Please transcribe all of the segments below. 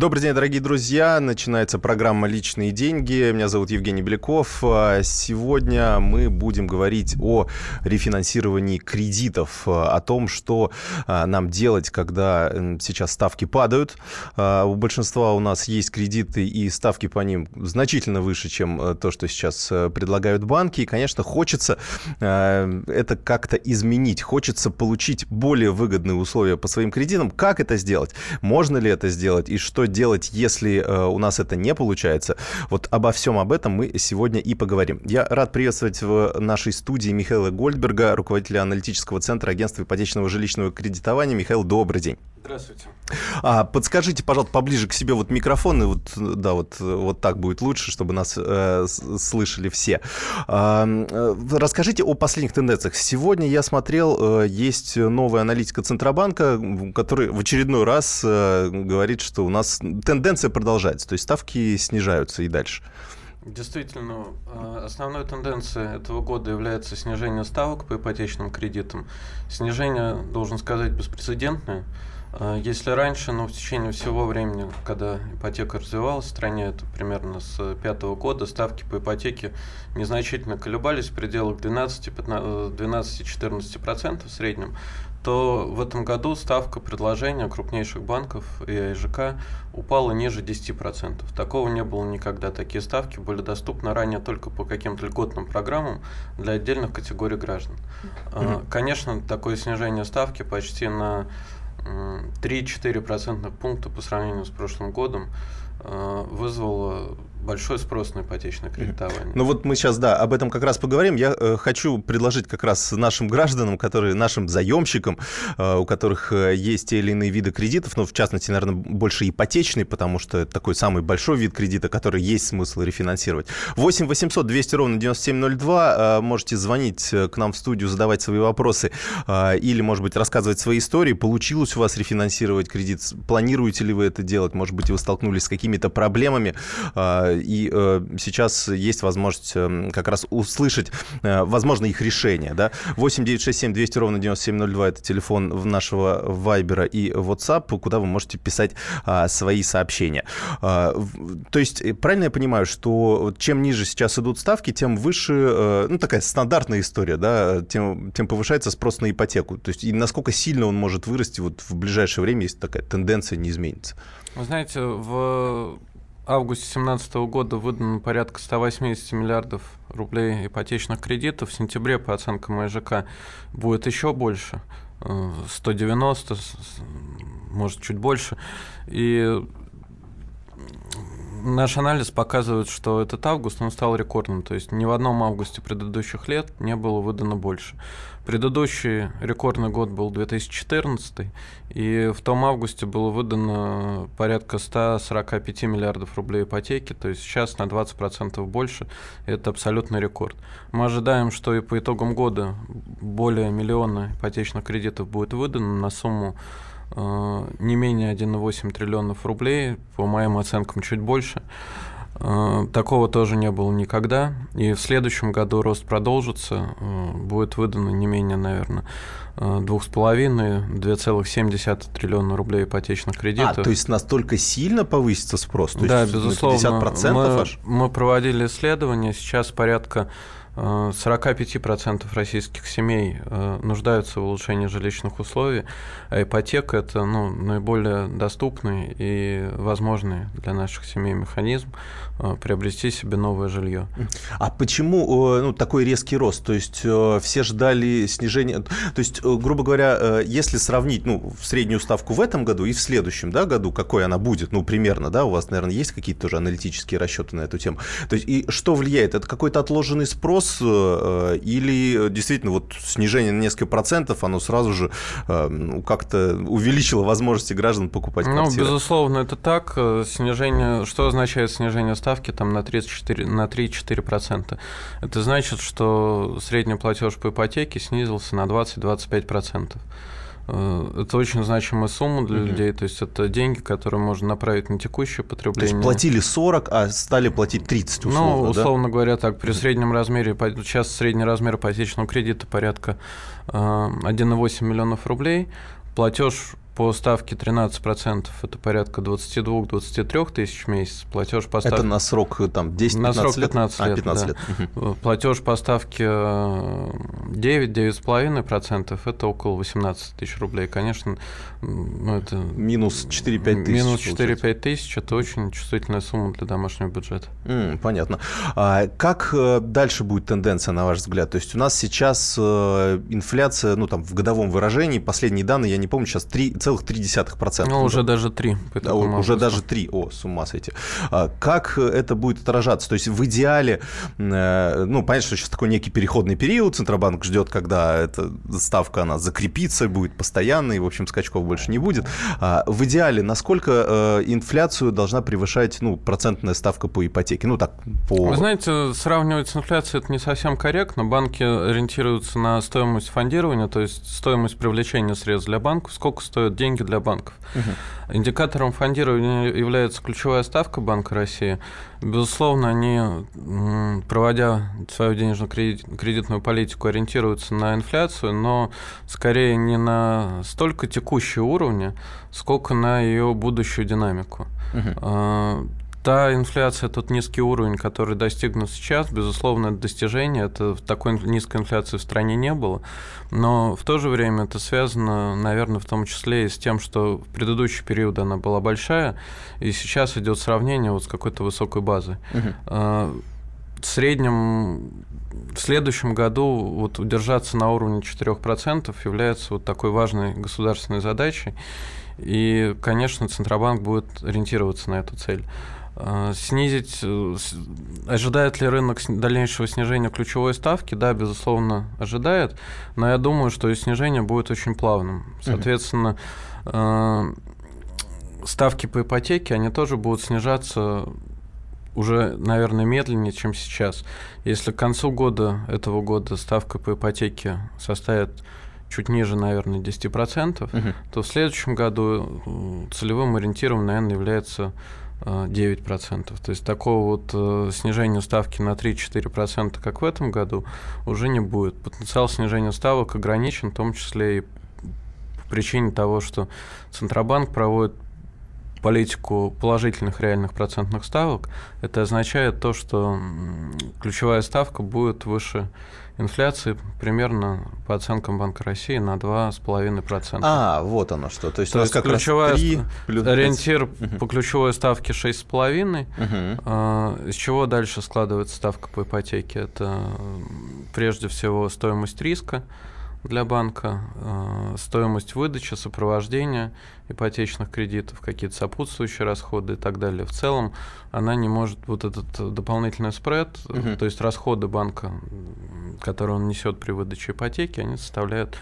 Добрый день, дорогие друзья. Начинается программа «Личные деньги». Меня зовут Евгений Беляков. А сегодня мы будем говорить о рефинансировании кредитов, о том, что а, нам делать, когда сейчас ставки падают. А, у большинства у нас есть кредиты, и ставки по ним значительно выше, чем э, то, что сейчас э, предлагают банки. И, конечно, хочется это как-то изменить. Хочется получить более выгодные условия по своим кредитам. Как это сделать? Можно ли это сделать? И что делать, если э, у нас это не получается. Вот обо всем об этом мы сегодня и поговорим. Я рад приветствовать в нашей студии Михаила Гольдберга, руководителя аналитического центра агентства ипотечного жилищного кредитования. Михаил, добрый день. Здравствуйте. А, подскажите, пожалуйста, поближе к себе вот микрофон, и вот, да, вот, вот так будет лучше, чтобы нас э, слышали все. А, э, расскажите о последних тенденциях. Сегодня я смотрел, э, есть новая аналитика Центробанка, который в очередной раз э, говорит, что у нас тенденция продолжается, то есть ставки снижаются и дальше. Действительно, э, основной тенденцией этого года является снижение ставок по ипотечным кредитам. Снижение, должен сказать, беспрецедентное. Э, если раньше, ну, в течение всего времени, когда ипотека развивалась в стране, это примерно с пятого года, ставки по ипотеке незначительно колебались в пределах 12-14% в среднем, то в этом году ставка предложения крупнейших банков и АИЖК упала ниже 10%. Такого не было никогда. Такие ставки были доступны ранее только по каким-то льготным программам для отдельных категорий граждан. Mm-hmm. Конечно, такое снижение ставки почти на 3-4 процентных пункта по сравнению с прошлым годом э, вызвало большой спрос на ипотечное кредитование. Ну вот мы сейчас, да, об этом как раз поговорим. Я э, хочу предложить как раз нашим гражданам, которые, нашим заемщикам, э, у которых э, есть те или иные виды кредитов, ну, в частности, наверное, больше ипотечный, потому что это такой самый большой вид кредита, который есть смысл рефинансировать. 8 800 200 ровно 9702. Э, можете звонить э, к нам в студию, задавать свои вопросы э, или, может быть, рассказывать свои истории. Получилось у вас рефинансировать кредит? Планируете ли вы это делать? Может быть, вы столкнулись с какими-то проблемами? Э, и э, сейчас есть возможность э, как раз услышать, э, возможно, их решение. Да? 8 9 6 7 200 ровно 9702 это телефон нашего Вайбера и WhatsApp, куда вы можете писать а, свои сообщения. А, то есть, правильно я понимаю, что чем ниже сейчас идут ставки, тем выше, ну, такая стандартная история, да, тем, тем повышается спрос на ипотеку. То есть, и насколько сильно он может вырасти вот в ближайшее время, если такая тенденция не изменится? Вы знаете, в августе 2017 года выдано порядка 180 миллиардов рублей ипотечных кредитов. В сентябре, по оценкам ИЖК, будет еще больше. 190, э, может, чуть больше. И наш анализ показывает, что этот август он стал рекордным. То есть ни в одном августе предыдущих лет не было выдано больше. Предыдущий рекордный год был 2014, и в том августе было выдано порядка 145 миллиардов рублей ипотеки, то есть сейчас на 20% больше, это абсолютный рекорд. Мы ожидаем, что и по итогам года более миллиона ипотечных кредитов будет выдано на сумму не менее 1,8 триллионов рублей, по моим оценкам чуть больше. Э, такого тоже не было никогда. И в следующем году рост продолжится. Э, будет выдано не менее, наверное, э, двух с половиной, 2,7 триллиона рублей ипотечных кредитов. А, то есть настолько сильно повысится спрос? То да, есть безусловно. 50% мы, аж? мы проводили исследования, сейчас порядка 45% российских семей э, нуждаются в улучшении жилищных условий, а ипотека – это ну, наиболее доступный и возможный для наших семей механизм. э, приобрести себе новое жилье. А почему э, ну, такой резкий рост? То есть все ждали снижения… То есть, грубо говоря, если сравнить ну, среднюю ставку в этом году и в следующем да, году, какой она будет, ну, примерно, да, у вас, наверное, есть какие-то тоже аналитические расчеты на эту тему. То есть, и что влияет? Это какой-то отложенный спрос, э, или действительно вот снижение на несколько процентов, оно сразу же э, ну, как-то увеличило возможности граждан покупать ну, квартиры? Ну, безусловно, это так. Снижение, что означает снижение ставки там, на 34, на 3-4%? Это значит, что средний платеж по ипотеке снизился на 20-25%. Э, это очень значимая сумма для угу. людей, то есть это деньги, которые можно направить на текущее потребление. То есть платили 40, а стали платить 30 условно, Ну, условно да? говоря, так, при среднем размере, сейчас средний размер ипотечного кредита порядка 1,8 э, миллионов рублей, платеж по ставке 13%, это порядка 22-23 тысяч в месяц. Платеж по ставке... Это на срок там 10-15 на срок 15 лет? лет? А, 15 да. лет. Угу. Платеж по ставке 9-9,5%, это около 18 тысяч рублей. Конечно, ну, это... Минус 4-5 тысяч. Минус 4-5 тысяч – это очень чувствительная сумма для домашнего бюджета. Mm, понятно. А как э, дальше будет тенденция, на ваш взгляд? То есть у нас сейчас э, инфляция, ну там в годовом выражении, последние данные, я не помню, сейчас 3,3%. Ну, уже даже 3. Да, уже даже 3. О, с ума сойти. А как это будет отражаться? То есть в идеале, э, ну, понятно, что сейчас такой некий переходный период, Центробанк ждет, когда эта ставка, она закрепится, будет постоянной, в общем, скачков больше не будет. А в идеале, насколько инфляцию должна превышать, ну, процентная ставка по ипотеке? Ну, так, по... Вы знаете, сравнивать с инфляцией это не совсем корректно. Банки ориентируются на стоимость фондирования, то есть стоимость привлечения средств для банков, сколько стоят деньги для банков. Угу. Индикатором фондирования является ключевая ставка Банка России. Безусловно, они, проводя свою денежно-кредитную политику, ориентируются на инфляцию, но скорее не на столько текущие уровни, сколько на ее будущую динамику. Угу. Та инфляция, тот низкий уровень, который достигнут сейчас, безусловно, это достижение. Это такой низкой инфляции в стране не было. Но в то же время это связано, наверное, в том числе и с тем, что в предыдущий период она была большая, и сейчас идет сравнение вот с какой-то высокой базой. Угу. В среднем в следующем году вот удержаться на уровне 4% является вот такой важной государственной задачей. И, конечно, Центробанк будет ориентироваться на эту цель. А, снизить, э, ожидает ли рынок дальнейшего снижения ключевой ставки? Да, безусловно, ожидает, но я думаю, что снижение будет очень плавным. Соответственно, uh ставки по ипотеке, они тоже будут снижаться уже, наверное, медленнее, чем сейчас. Если к концу года, этого года, ставка по ипотеке составит чуть ниже, наверное, 10%, угу. то в следующем году э, целевым ориентиром, наверное, является 9%. То есть такого вот э, снижения ставки на 3-4%, как в этом году, уже не будет. Потенциал снижения ставок ограничен, в том числе и по причине того, что Центробанк проводит политику положительных реальных процентных ставок. Это означает то, что ключевая ставка будет выше инфляции примерно по оценкам Банка России на 2,5%. А, вот оно что. То есть, То у нас есть как ключевая раз 3 плюс ориентир угу. по ключевой ставке 6,5. Угу. А, из чего дальше складывается ставка по ипотеке? Это прежде всего стоимость риска для банка, э, стоимость выдачи, сопровождения ипотечных кредитов, какие-то сопутствующие расходы и так далее. В целом она не может вот этот дополнительный спред, угу. то есть расходы банка, которые он несет при выдаче ипотеки, они составляют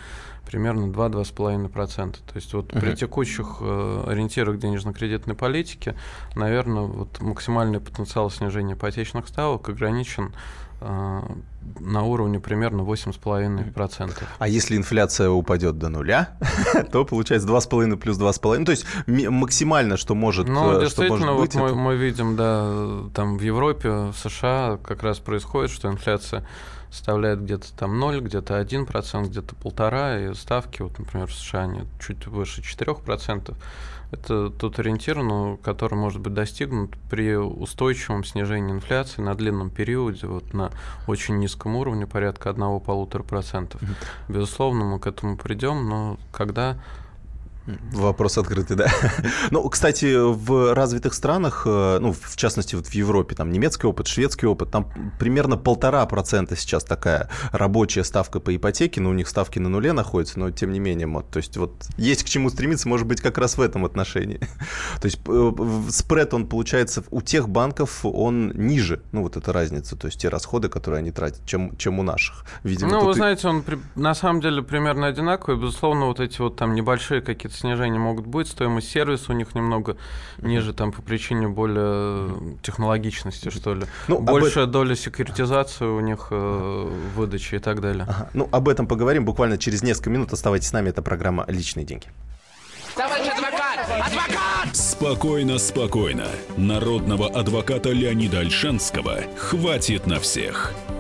примерно 2-2,5%. То есть вот uh при текущих э, ориентирах денежно-кредитной политики, наверное, вот максимальный потенциал снижения ипотечных ставок ограничен э, на уровне примерно 8,5%. А если инфляция упадет до нуля, то получается 2,5 плюс 2,5. То есть максимально, что может, ну, что может быть. Вот это... мы, мы видим, да, там в Европе, в США как раз происходит, что инфляция составляет где-то там 0, где-то 1%, где-то полтора, и ставки, вот, например, в США они чуть выше 4%. Это тот ориентир, ну, который может быть достигнут при устойчивом снижении инфляции на длинном периоде, вот на очень низком уровне, порядка 1-1,5%. Mm-hmm. Безусловно, мы к этому придем, но когда Вопрос открытый, да. ну, кстати, в развитых странах, э, ну, в частности, вот в Европе, там немецкий опыт, шведский опыт, там примерно полтора процента сейчас такая рабочая ставка по ипотеке, но у них ставки на нуле находятся, но тем не менее, вот, то есть вот есть к чему стремиться, может быть, как раз в этом отношении. то есть э, спред, он получается у тех банков, он ниже, ну, вот эта разница, то есть те расходы, которые они тратят, чем, чем у наших. Видимо, ну, вы и... знаете, он на самом деле примерно одинаковый, безусловно, вот эти вот там небольшие какие-то снижения могут быть, стоимость сервиса у них немного ниже, там по причине более технологичности, что ли. Ну, Большая об... доля секьюритизации у них э, выдачи и так далее. Ага. Ну, об этом поговорим буквально через несколько минут. Оставайтесь с нами, это программа «Личные деньги». Товарищ адвокат! Адвокат! Спокойно, спокойно. Народного адвоката Леонида Альшанского хватит на всех.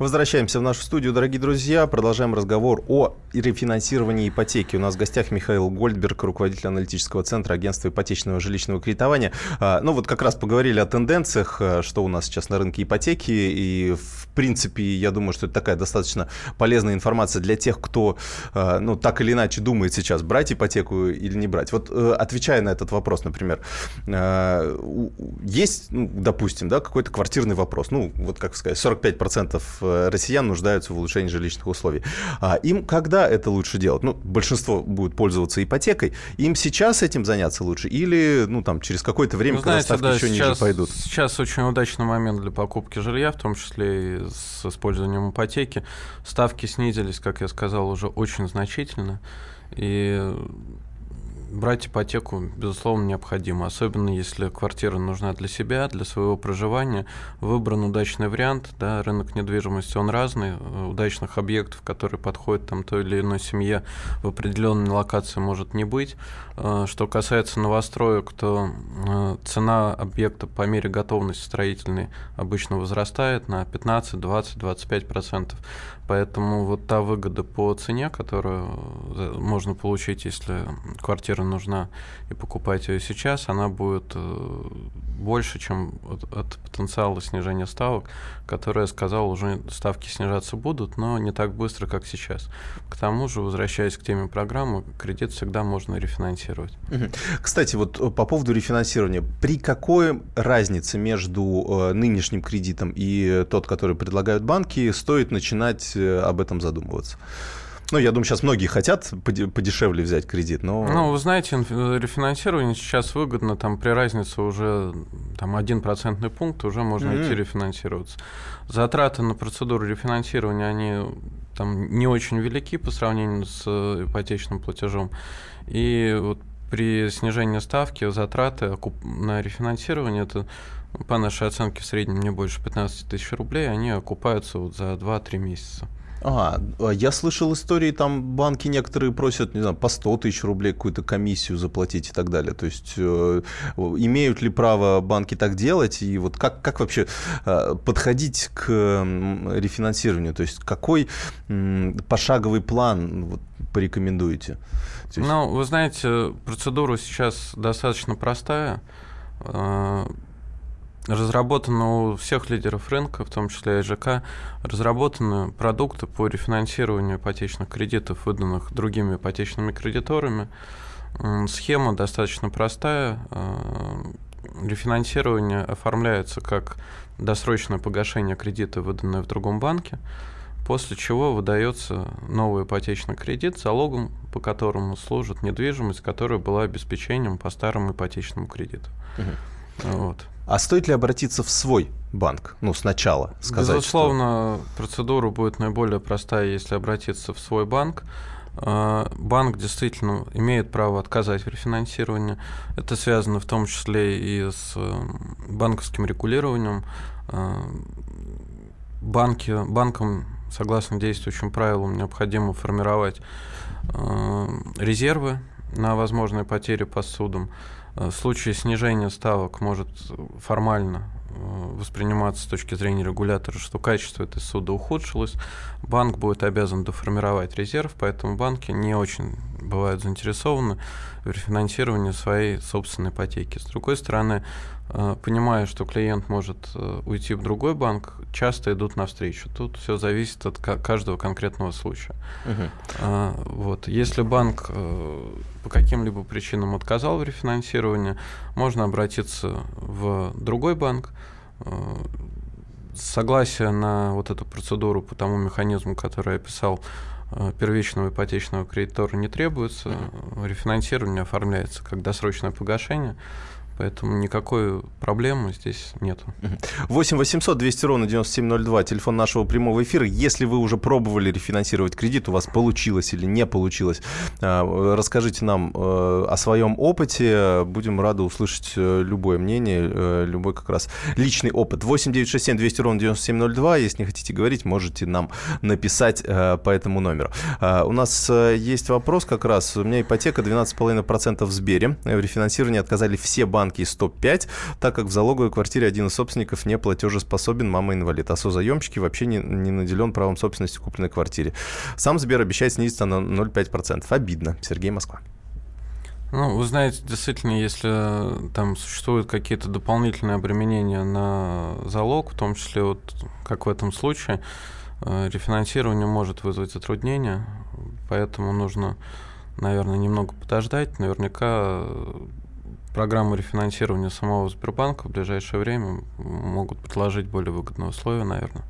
Возвращаемся в нашу студию, дорогие друзья. Продолжаем разговор о рефинансировании ипотеки. У нас в гостях Михаил Гольдберг, руководитель аналитического центра агентства ипотечного жилищного кредитования. А, ну вот как раз поговорили о тенденциях, а, что у нас сейчас на рынке ипотеки. И в принципе, я думаю, что это такая достаточно полезная информация для тех, кто а, ну, так или иначе думает сейчас, брать ипотеку или не брать. Вот э, отвечая на этот вопрос, например, есть, ну, допустим, да, какой-то квартирный вопрос. Ну, вот как сказать, 45% россиян нуждаются в улучшении жилищных условий. А им когда это лучше делать? Ну, большинство будет пользоваться ипотекой. Им сейчас этим заняться лучше или, ну, там, через какое-то время, ну, знаете, когда ставки да, еще сейчас, ниже пойдут? Сейчас очень удачный момент для покупки жилья, в том числе и с использованием ипотеки. Ставки снизились, как я сказал, уже очень значительно. И брать ипотеку, безусловно, необходимо, особенно если квартира нужна для себя, для своего проживания. Выбран удачный вариант, да, рынок недвижимости, он разный, удачных объектов, которые подходят там той или иной семье в определенной локации может не быть. Э, что касается новостроек, то э, цена объекта по мере готовности строительной обычно возрастает на 15, 20, 25 процентов. Поэтому вот та выгода по цене, которую э, можно получить, если квартира нужна, и покупать ее сейчас, она будет э, больше, чем от, от потенциала снижения ставок, которые, я сказал, уже ставки снижаться будут, но не так быстро, как сейчас. К тому же, возвращаясь к теме программы, кредит всегда можно рефинансировать. Кстати, вот э, по поводу рефинансирования, при какой разнице между нынешним кредитом и тот, который предлагают банки, стоит начинать об этом задумываться. Ну, я думаю, сейчас многие хотят подешевле взять кредит, но... Ну, вы знаете, рефинансирование сейчас выгодно, там при разнице уже там, один процентный пункт, уже можно mm-hmm. идти рефинансироваться. Затраты на процедуру рефинансирования, они там не очень велики по сравнению с э, ипотечным платежом. И вот при снижении ставки затраты на рефинансирование, это по нашей оценке в среднем не больше 15 тысяч рублей, они окупаются вот за 2-3 месяца. А, я слышал истории, там банки некоторые просят, не знаю, по 100 тысяч рублей какую-то комиссию заплатить и так далее. То есть э, имеют ли право банки так делать? И вот как, как вообще э, подходить к рефинансированию? То есть какой э, пошаговый план вот, порекомендуете? Есть... Ну, вы знаете, процедура сейчас достаточно простая. Разработаны у всех лидеров рынка, в том числе и ЖК, разработаны продукты по рефинансированию ипотечных кредитов, выданных другими ипотечными кредиторами. Схема достаточно простая. Э, рефинансирование оформляется как досрочное погашение кредита, выданное в другом банке, после чего выдается новый ипотечный кредит, залогом по которому служит недвижимость, которая была обеспечением по старому ипотечному кредиту. Угу. Вот. А стоит ли обратиться в свой банк? Ну, сначала сказать, Безусловно, что... процедура будет наиболее простая, если обратиться в свой банк. А, банк действительно имеет право отказать в рефинансировании. Это связано в том числе и с э, банковским регулированием. А, банки, банкам, согласно действующим правилам, необходимо формировать э, резервы на возможные потери по судам. Э, в случае снижения ставок может формально э, восприниматься с точки зрения регулятора, что качество этой суда ухудшилось, банк будет обязан доформировать резерв, поэтому банки не очень бывают заинтересованы в рефинансировании своей собственной ипотеки. С другой стороны, Э, понимая, что клиент может э, уйти в другой банк, часто идут навстречу. Тут все зависит от каждого конкретного случая. Uh-huh. Вот. Если банк э, по каким-либо причинам отказал в рефинансировании, можно обратиться в другой банк. Согласие на вот эту процедуру по тому механизму, который я описал, первичного ипотечного кредитора не требуется. Uh-huh. Рефинансирование оформляется как досрочное погашение Поэтому никакой проблемы здесь нету. 8 800 200 ровно 9702, телефон нашего прямого эфира. Если вы уже пробовали рефинансировать кредит, у вас получилось или не получилось, а, расскажите нам э, о своем опыте. Будем рады услышать э, любое мнение, э, любой как раз личный опыт. 8 967 200 ровно 9702. Если не хотите говорить, можете нам написать по этому номеру. У нас есть вопрос как раз. У меня ипотека 12,5% в Сбере. В рефинансировании отказали все банки из топ-5, так как в залоговой квартире один из собственников не платежеспособен, мама инвалид. А созаемщики вообще не, не наделен правом собственности в купленной квартире. Сам Сбер обещает снизиться на 0,5%. Обидно. Сергей Москва. Ну, вы знаете, действительно, если там существуют какие-то дополнительные обременения на залог, в том числе вот как в этом случае, э, рефинансирование может вызвать затруднения, поэтому нужно, наверное, немного подождать. Наверняка программу рефинансирования самого Сбербанка в ближайшее время могут предложить более выгодные условия, наверное.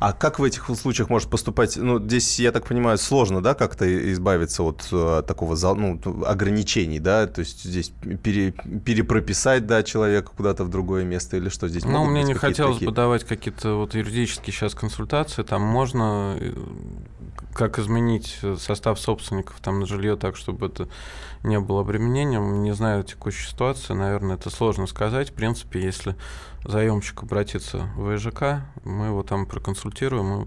А как в этих случаях может поступать? Ну, здесь, я так понимаю, сложно, да, как-то избавиться от uh, такого ну, ограничений, да? То есть здесь пере, перепрописать, да, человека куда-то в другое место или что здесь? Ну, мне не хотелось такие... бы давать какие-то вот юридические сейчас консультации. Там можно э, как изменить состав собственников там на жилье так, чтобы это не было обременением. Не знаю текущей ситуации, наверное, это сложно сказать. В принципе, если заемщик обратится в ИЖК, мы его там проконсультируем и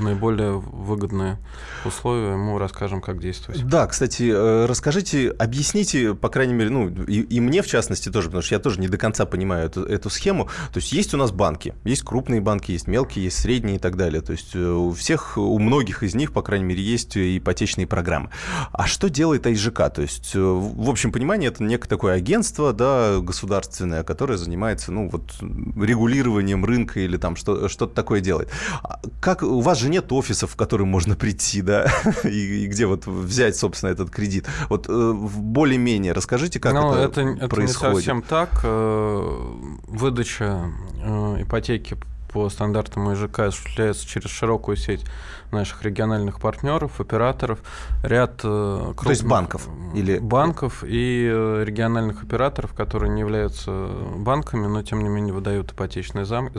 наиболее выгодные условия, ему расскажем, как действовать. Да, кстати, э, расскажите, объясните, по крайней мере, ну, и, и мне в частности тоже, потому что я тоже не до конца понимаю эту, эту схему. То есть есть у нас банки, есть крупные банки, есть мелкие, есть средние и так далее. То есть э, у всех, у многих из них, по крайней мере, есть ипотечные программы. А что делает АИЖК? То есть, э, в общем понимании, это некое такое агентство, да, государственное, которое занимается, ну, вот, регулированием рынка или там что, что-то такое делает. А как вас же нет офисов, в которые можно прийти, да, и, и где вот взять, собственно, этот кредит. Вот э, более-менее расскажите, как ну, это, это, происходит. Это не совсем так. Э, выдача э, ипотеки по стандартам ИЖК осуществляется через широкую сеть наших региональных партнеров, операторов, ряд крупных... То есть банков? Или... Банков и региональных операторов, которые не являются банками, но тем не менее выдают ипотечные займы.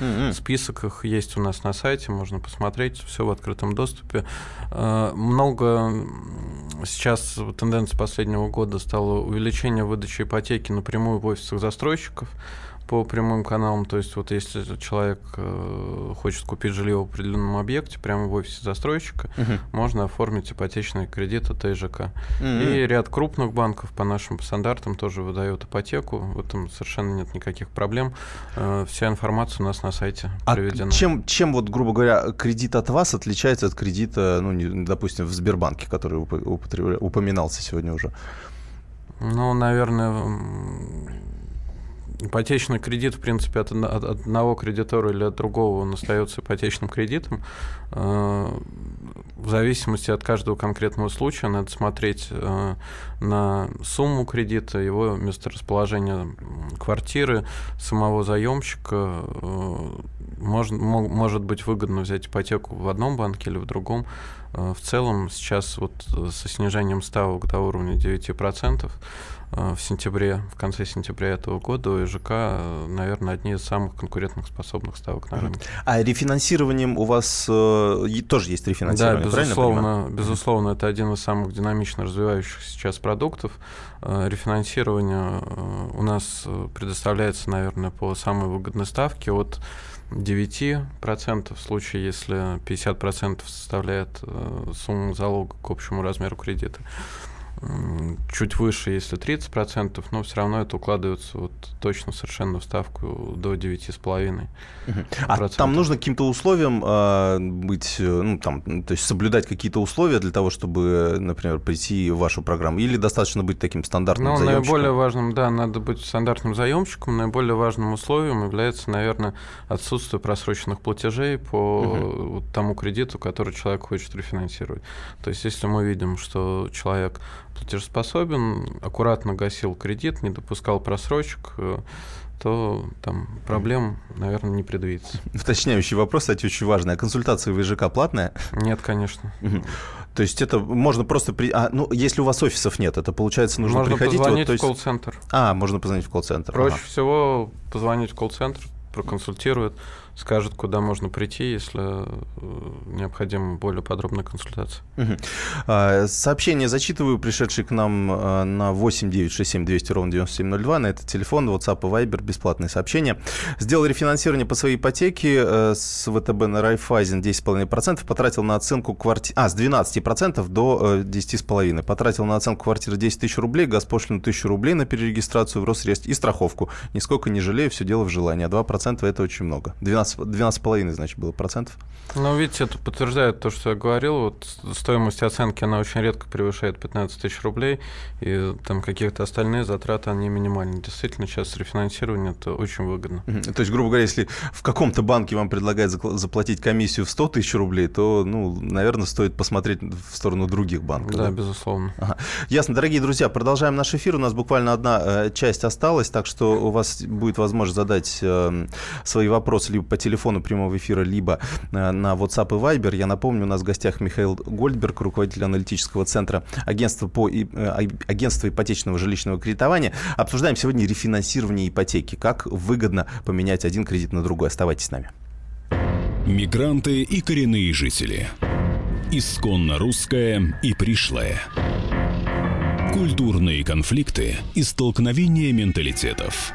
Mm-hmm. Список их есть у нас на сайте, можно посмотреть, все в открытом доступе. Много сейчас тенденция последнего года стала увеличение выдачи ипотеки напрямую в офисах застройщиков по прямым каналам. То есть вот если человек э, хочет купить жилье в определенном объекте, прямо в офисе застройщика, uh-huh. можно оформить ипотечный кредит от ИЖК. Uh-huh. И ряд крупных банков по нашим стандартам тоже выдают ипотеку. В этом совершенно нет никаких проблем. Э, вся информация у нас на сайте а приведена. Чем, чем вот, грубо говоря, кредит от вас отличается от кредита, ну, не, допустим, в Сбербанке, который упоминался сегодня уже? Ну, наверное, Ипотечный кредит, в принципе, от, от одного кредитора или от другого он остается ипотечным кредитом. Э, в зависимости от каждого конкретного случая надо смотреть э, на сумму кредита, его месторасположение квартиры, самого заемщика. Э, может, может быть выгодно взять ипотеку в одном банке или в другом. В целом сейчас вот со снижением ставок до уровня 9% Э, в сентябре, в конце сентября этого года у ИЖК, э, наверное, одни из самых конкурентных способных ставок на рынке. А рефинансированием у вас э, тоже есть рефинансирование, Да, безусловно, безусловно, это один из самых динамично развивающихся сейчас продуктов. Э, рефинансирование у нас предоставляется, наверное, по самой выгодной ставке от 9% в случае, если 50% составляет сумма залога к общему размеру кредита чуть выше, если 30%, но все равно это укладывается вот точно совершенно в ставку до 9,5%. А там нужно каким-то условием э, быть, ну, там, то есть соблюдать какие-то условия для того, чтобы, например, прийти в вашу программу, или достаточно быть таким стандартным ну, заемщиком? наиболее важным, да, надо быть стандартным заемщиком, наиболее важным условием является, наверное, отсутствие просроченных платежей по угу. тому кредиту, который человек хочет рефинансировать. То есть, если мы видим, что человек платежеспособен, аккуратно гасил кредит, не допускал просрочек, э, то там проблем, наверное, не предвидится. Уточняющий вопрос, кстати, очень важный. А консультация в ВЖК платная? Нет, конечно. То есть это можно просто... При... А, ну, если у вас офисов нет, это, получается, нужно можно приходить... позвонить вот, есть... в колл-центр. А, можно позвонить в колл-центр. Проще ага. всего позвонить в колл-центр, проконсультируют, скажет, куда можно прийти, если э, необходима более подробная консультация. Угу. Сообщение зачитываю, пришедшие к нам э, на 8 967 200 ровно 9702. На этот телефон, WhatsApp и Viber, бесплатные сообщения. Сделал рефинансирование по своей ипотеке э, с ВТБ на Райфайзен 10,5%, потратил на оценку квартиры... А, с 12% до 10,5%. Потратил на оценку квартиры 10 тысяч рублей, госпошлину 1000 рублей на перерегистрацию в Росреестр и страховку. Нисколько не жалею, все дело в желании. А 2% это очень много. 12,5, 12 значит, было процентов. Ну, видите, это подтверждает то, что я говорил. Вот стоимость оценки, она очень редко превышает 15 тысяч рублей, и там каких-то остальные затраты, они минимальны. Действительно, сейчас рефинансирование это очень выгодно. То есть, грубо говоря, если в каком-то банке вам предлагают заплатить комиссию в 100 тысяч рублей, то, ну, наверное, стоит посмотреть в сторону других банков. Да, да? безусловно. Ага. Ясно. Дорогие друзья, продолжаем наш эфир. У нас буквально одна э, часть осталась, так что у вас будет возможность задать э, свои вопросы либо по телефону прямого эфира, либо э, на WhatsApp и Viber. Я напомню, у нас в гостях Михаил Гольдберг, руководитель аналитического центра агентства, по, э, агентства ипотечного жилищного кредитования. Обсуждаем сегодня рефинансирование ипотеки. Как выгодно поменять один кредит на другой. Оставайтесь с нами. Мигранты и коренные жители. Исконно русская и пришлая. Культурные конфликты и столкновения менталитетов.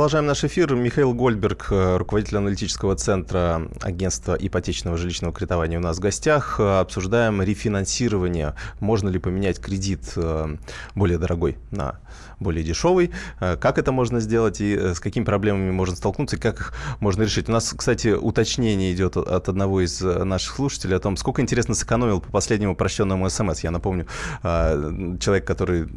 Продолжаем наш эфир. Михаил Гольберг, э, руководитель аналитического центра агентства ипотечного жилищного кредитования у нас в гостях. Обсуждаем рефинансирование. Можно ли поменять кредит э, более дорогой на более дешевый, э, как это можно сделать и э, с какими проблемами можно столкнуться, и как их можно решить. У нас, кстати, уточнение идет от одного из э, наших слушателей о том, сколько, интересно, сэкономил по последнему прощенному смс. Я напомню, человек, который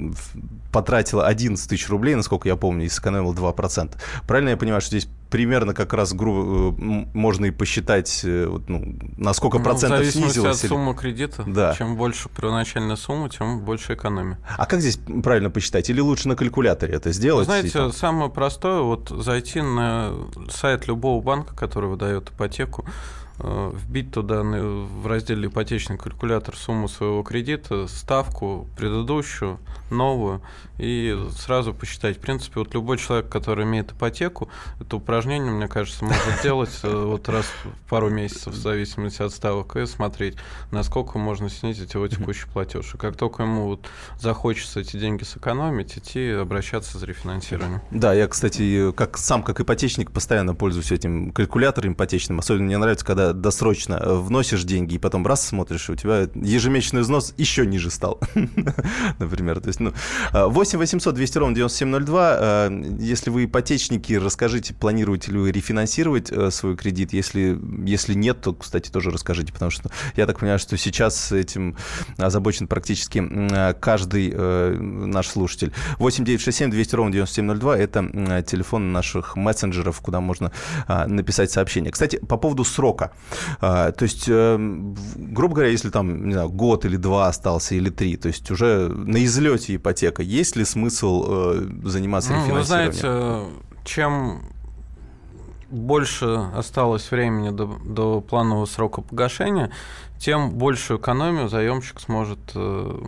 потратил 11 тысяч рублей, насколько я помню, и сэкономил 2%. Правильно я понимаю, что здесь примерно как раз грубо можно и посчитать, ну, на сколько ну, процентов снизилось. от суммы кредита. Да. Чем больше первоначальная сумма, тем больше экономия. А как здесь правильно посчитать? Или лучше на калькуляторе это сделать? Вы знаете, самое простое, вот зайти на сайт любого банка, который выдает ипотеку, Э, вбить туда в разделе ипотечный калькулятор сумму своего кредита, ставку предыдущую, новую, и сразу посчитать. В принципе, вот любой человек, который имеет ипотеку, это упражнение, мне кажется, может делать э, вот раз в пару месяцев, в зависимости от ставок, и смотреть, насколько можно снизить его текущий платеж. И как только ему вот захочется эти деньги сэкономить, идти обращаться за рефинансированием. Да, я, кстати, как сам как ипотечник постоянно пользуюсь этим калькулятором ипотечным. Особенно мне нравится, когда досрочно э, вносишь деньги, и потом раз смотришь, у тебя ежемесячный взнос еще ниже стал, например. То есть, ну, 8 800 200 ровно 9702. Э, если вы ипотечники, расскажите, планируете ли вы рефинансировать э, свой кредит. Если, если нет, то, кстати, тоже расскажите, потому что я так понимаю, что сейчас этим озабочен практически каждый наш слушатель. 8 967 200 ровно 9702 – это телефон наших мессенджеров, куда можно написать сообщение. Кстати, по поводу срока. А, то есть, эм, грубо говоря, если там, не знаю, год или два остался, или три, то есть уже на излете ипотека, есть ли смысл э, заниматься ну, рефинансированием? Вы знаете, чем больше осталось времени до, до планового срока погашения, тем большую экономию заемщик сможет э,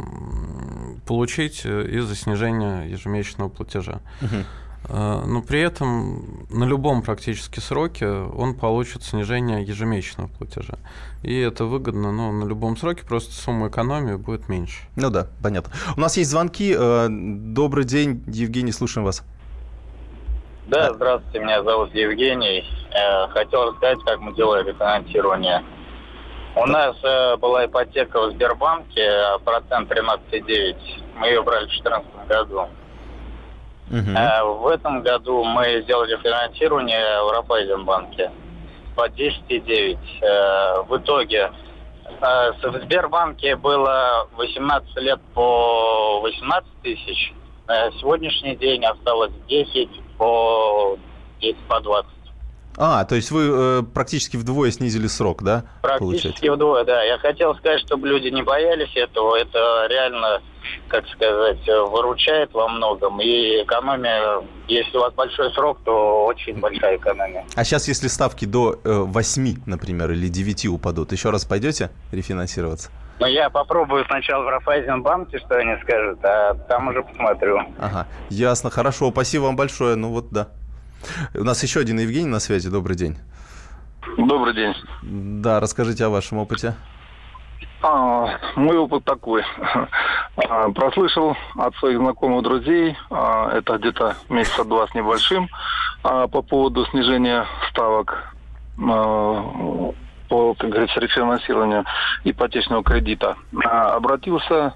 получить из-за снижения ежемесячного платежа. Угу. Э, но при этом на любом практически сроке он получит снижение ежемесячного платежа. И это выгодно, но на любом сроке просто сумма экономии будет меньше. Ну да, понятно. У нас есть звонки. Э, добрый день, Евгений, слушаем вас. Да, здравствуйте, меня зовут Евгений. Э, хотел рассказать, как мы делаем рефинансирование. У нас была ипотека в Сбербанке, процент 13,9. Мы ее брали в 2014 году. Угу. В этом году мы сделали финансирование в Райфайзенбанке по 10,9. В итоге в Сбербанке было 18 лет по 18 тысяч. На сегодняшний день осталось 10 по 10 по 20. А, то есть вы э, практически вдвое снизили срок, да? Практически получается? вдвое, да. Я хотел сказать, чтобы люди не боялись этого. Это реально, как сказать, выручает во многом. И экономия, если у вас большой срок, то очень большая экономия. А сейчас, если ставки до э, 8, например, или 9 упадут, еще раз пойдете рефинансироваться? Ну, я попробую сначала в Рафайзенбанке, что они скажут, а там уже посмотрю. Ага, ясно, хорошо, спасибо вам большое, ну вот да. У нас еще один Евгений на связи. Добрый день. Добрый день. Да, расскажите о вашем опыте. А, мой опыт такой. А, прослышал от своих знакомых друзей, а, это где-то месяца два с небольшим, а, по поводу снижения ставок а, по, как говорится, рефинансированию ипотечного кредита. А, обратился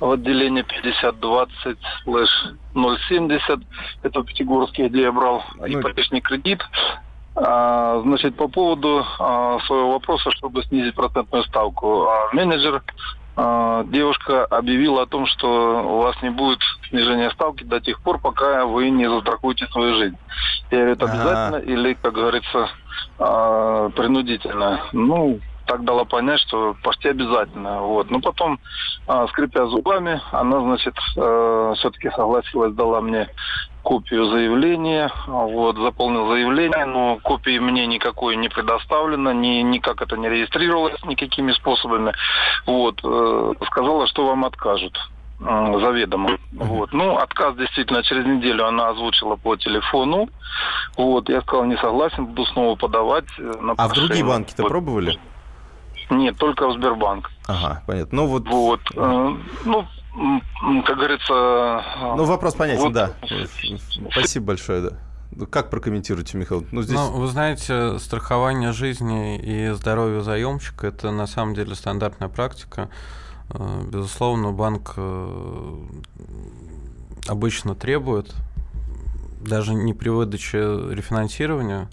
в отделение 5020-070. Это в Пятигорске, где я брал ну, ипотечный кредит. А, значит, по поводу а, своего вопроса, чтобы снизить процентную ставку, а, менеджер, а, девушка объявила о том, что у вас не будет снижения ставки до тех пор, пока вы не застрахуете свою жизнь. Я говорю, это обязательно или, как говорится, принудительно? Ну, так дала понять, что почти обязательно. Вот. Но потом, э, скрипя зубами, она, значит, э, все-таки согласилась, дала мне копию заявления, вот, заполнил заявление, но копии мне никакой не предоставлено, ни, никак это не регистрировалось никакими способами. Вот, э, сказала, что вам откажут заведомо. Вот. Ну, отказ действительно через неделю она озвучила по телефону. Вот, я сказал, не согласен, буду снова подавать. Э, на а в другие банки-то вот. пробовали? Нет, только в Сбербанк. Ага, понятно. Ну вот. Вот. Э, ну, как говорится. Ну, вопрос понятен, вот. да. Спасибо большое, да. Ну, как прокомментируете, Михаил? Ну, здесь... ну, вы знаете, страхование жизни и здоровья заемщика – это на самом деле стандартная практика. Э, безусловно, банк э, обычно требует, даже не при выдаче рефинансирования,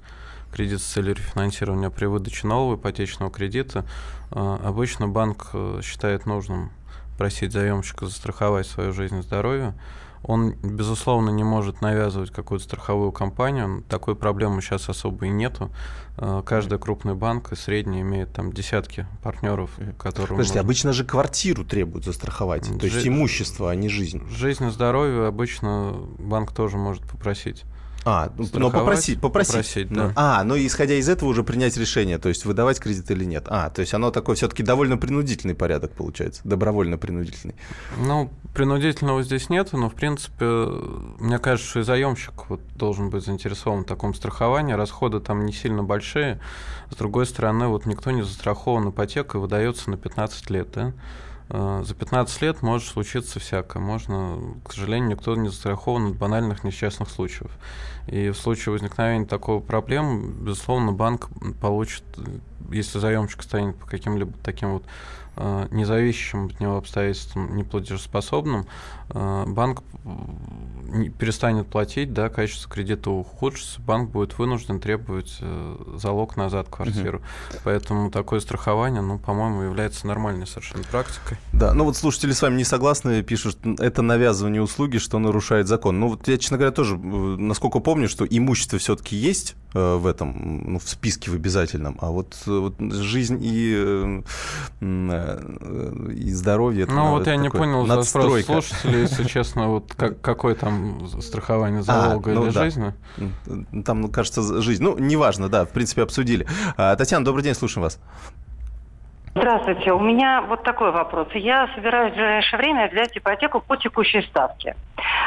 кредит с целью рефинансирования при выдаче нового ипотечного кредита, э, обычно банк э, считает нужным просить заемщика застраховать свою жизнь и здоровье. Он, безусловно, не может навязывать какую-то страховую компанию. Такой проблемы сейчас особо и нету. Э, каждый крупный банк и средний имеет там десятки партнеров, которые... Подождите, может... обычно же квартиру требуют застраховать, то есть имущество, а не жизнь. Жизнь и здоровье обычно банк тоже может попросить. А, ну, но попросить, попросить. попросить да. А, ну исходя из этого уже принять решение, то есть выдавать кредит или нет. А, то есть оно такой все-таки довольно принудительный порядок получается, добровольно принудительный. Ну, принудительного здесь нет, но в принципе, мне кажется, что и заемщик вот должен быть заинтересован в таком страховании. Расходы там не сильно большие. С другой стороны, вот никто не застрахован ипотекой, выдается на 15 лет, да? Э, за 15 лет может случиться всякое. Можно, к сожалению, никто не застрахован от банальных несчастных случаев. И в случае возникновения такого проблемы, безусловно, банк получит, если заемщик станет по каким-либо таким вот э, независящим от него обстоятельствам неплатежеспособным, э, банк перестанет платить, да, качество кредита ухудшится, банк будет вынужден требовать э, залог назад квартиру. Угу. Поэтому такое страхование, ну, по-моему, является нормальной совершенно практикой. Да, ну вот слушатели с вами не согласны, пишут, это навязывание услуги, что нарушает закон. Ну вот я, честно говоря, тоже, насколько помню, что имущество все-таки есть э, в этом, ну, в списке в обязательном, а вот, вот жизнь и, э, э, и здоровье... Ну вот я не понял вопрос слушателей, если честно, вот как, какой там страхование залога а, ну, или да. жизни? Там, ну, кажется, жизнь. Ну, неважно, да, в принципе, обсудили. А, Татьяна, добрый день, слушаем вас. Здравствуйте. У меня вот такой вопрос. Я собираюсь в ближайшее время взять ипотеку по текущей ставке.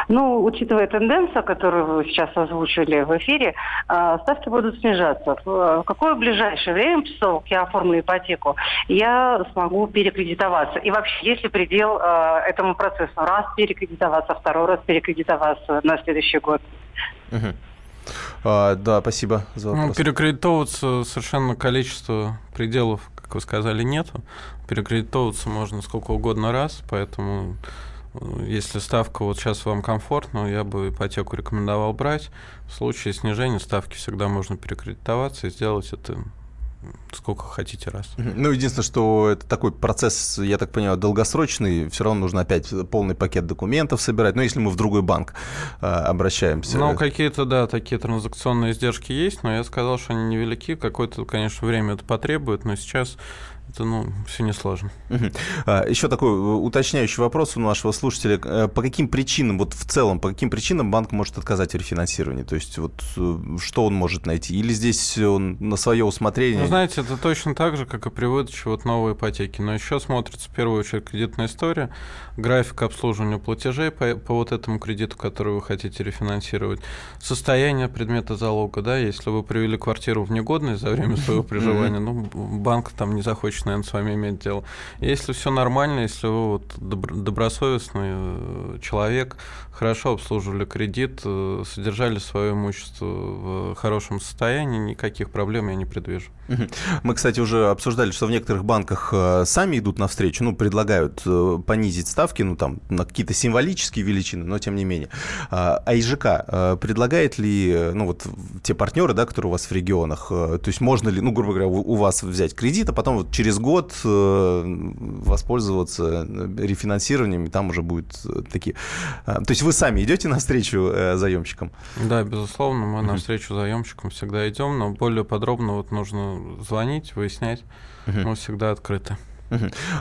Ну, учитывая тенденцию, которую вы сейчас озвучили в эфире, а, ставки будут снижаться. В какое ближайшее время, после я оформлю ипотеку, я смогу перекредитоваться? И вообще, есть ли предел а, этому процессу? Раз перекредитоваться, второй раз перекредитоваться на следующий год? Угу. А, да, спасибо за ну, вопрос. Ну, перекредитовываться совершенно количество пределов как вы сказали, нету. Перекредитовываться можно сколько угодно раз, поэтому Если ставка вот сейчас вам комфортна, я бы ипотеку рекомендовал брать. В случае снижения ставки всегда можно перекредитоваться и сделать это сколько хотите раз. Ну, единственное, что это такой процесс, я так понимаю, долгосрочный, все равно нужно опять полный пакет документов собирать, ну, если мы в другой банк э, обращаемся. Ну, какие-то, да, такие транзакционные издержки есть, но я сказал, что они невелики, какое-то, конечно, время это потребует, но сейчас это, ну, все несложно. А, еще такой э, уточняющий вопрос у нашего слушателя. Э, по каким причинам, вот в целом, по каким причинам банк может отказать в рефинансировании? То есть вот э, что он может найти? Или здесь он на свое усмотрение? Ну, знаете, это точно так же, как и при выдаче вот новой ипотеки. Но еще смотрится в первую очередь кредитная история, график обслуживания платежей по, по вот этому кредиту, который вы хотите рефинансировать, состояние предмета залога, да, если вы привели квартиру в негодность за время своего проживания, ну, банк там не захочет наверное, с вами иметь дело. Если все нормально, если вы вот добросовестный э, человек, хорошо обслуживали кредит, э, содержали свое имущество в хорошем состоянии, никаких проблем я не предвижу. Мы, кстати, уже обсуждали, что в некоторых банках э, сами идут навстречу, ну, предлагают понизить ставки, ну, там, на какие-то символические величины, но тем не менее. А, а ИЖК предлагает ли, ну, вот те партнеры, да, которые у вас в регионах, то есть можно ли, ну, грубо говоря, у вас взять кредит, а потом вот через год воспользоваться рефинансированием, и там уже будет такие... То есть вы сами идете навстречу э, заемщикам? Да, безусловно, мы навстречу заемщикам всегда идем, но более подробно вот нужно звонить, выяснять. Мы всегда открыты.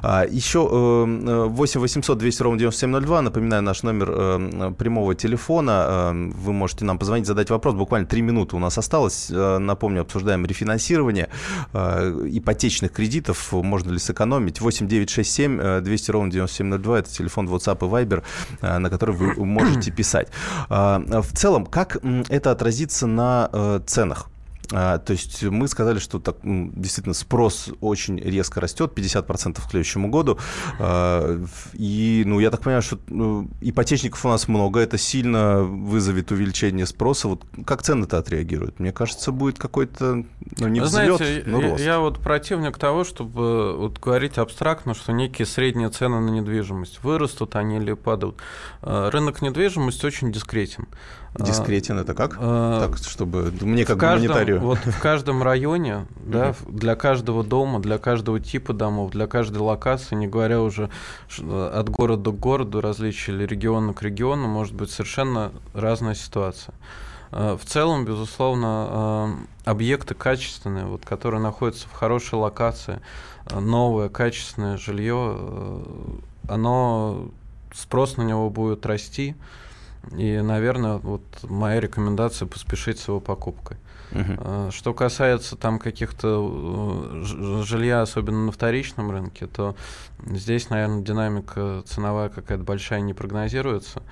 А, еще 8 800 200 ровно 9702, напоминаю, наш номер э, прямого телефона. Э, вы можете нам позвонить, задать вопрос. Буквально 3 минуты у нас осталось. Э, напомню, обсуждаем рефинансирование ипотечных кредитов. Можно ли сэкономить? 8 967 200 ровно 9702. Это телефон WhatsApp и Viber, на который вы можете писать. В целом, как это отразится на ценах? А, то есть мы сказали, что так, действительно спрос очень резко растет, 50% к следующему году. А, и, ну, я так понимаю, что ну, ипотечников у нас много, это сильно вызовет увеличение спроса. Вот как цены-то отреагируют? Мне кажется, будет какой-то, ну, не взлет, Знаете, но рост. Я, я вот противник того, чтобы вот говорить абстрактно, что некие средние цены на недвижимость вырастут они или падают. А, рынок недвижимости очень дискретен. Дискретен это как? А, так, чтобы мне как каждом, гуманитарию. Вот в каждом районе, да, для каждого дома, для каждого типа домов, для каждой локации, не говоря уже от города к городу, различия или региона к региону, может быть совершенно разная ситуация. В целом, безусловно, объекты качественные, вот, которые находятся в хорошей локации, новое качественное жилье, оно спрос на него будет расти. И, наверное, вот моя рекомендация поспешить с его покупкой. Uh-huh. Что касается там каких-то э, жилья, особенно на вторичном рынке, то здесь, наверное, динамика ценовая какая-то большая не прогнозируется.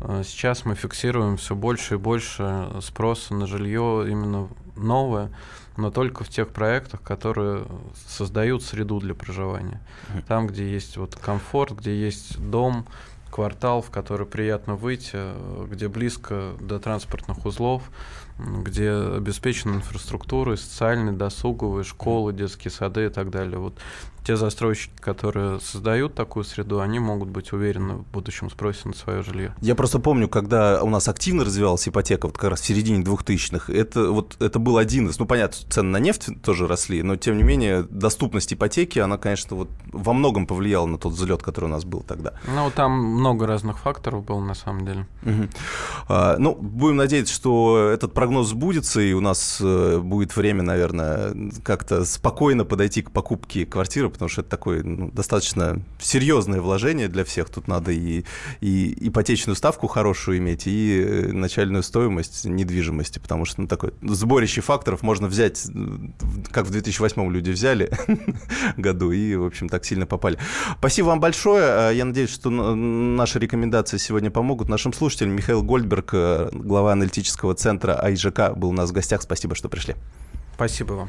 А, сейчас мы фиксируем все больше и больше спроса на жилье именно новое, но только в тех проектах, которые создают среду для проживания. Uh-huh. Там, где есть вот комфорт, где есть дом, квартал, в который приятно выйти, где близко до транспортных узлов, где обеспечена инфраструктура, социальные, досуговые, школы, детские сады и так далее. Вот те застройщики, которые создают такую среду, они могут быть уверены в будущем спросе на свое жилье. Я просто помню, когда у нас активно развивалась ипотека, вот как раз в середине 2000-х, это, вот, это был один из, ну, понятно, цены на нефть тоже росли, но, тем не менее, доступность ипотеки, она, конечно, вот во многом повлияла на тот взлет, который у нас был тогда. Ну, там много разных факторов было, на самом деле. Угу. А, ну, будем надеяться, что этот прогноз сбудется, и у нас э, будет время, наверное, как-то спокойно подойти к покупке квартиры, потому что это такое ну, достаточно серьезное вложение для всех. Тут надо и, и ипотечную ставку хорошую иметь, и э, начальную стоимость недвижимости, потому что ну, такой сборище факторов можно взять, как в 2008 люди взяли году, и, в общем, так сильно попали. Спасибо вам большое. А, я надеюсь, что наши рекомендации сегодня помогут нашим слушателям. Михаил Гольдберг, э, глава аналитического центра АИЖК, был у нас в гостях. Спасибо, что пришли. Спасибо вам.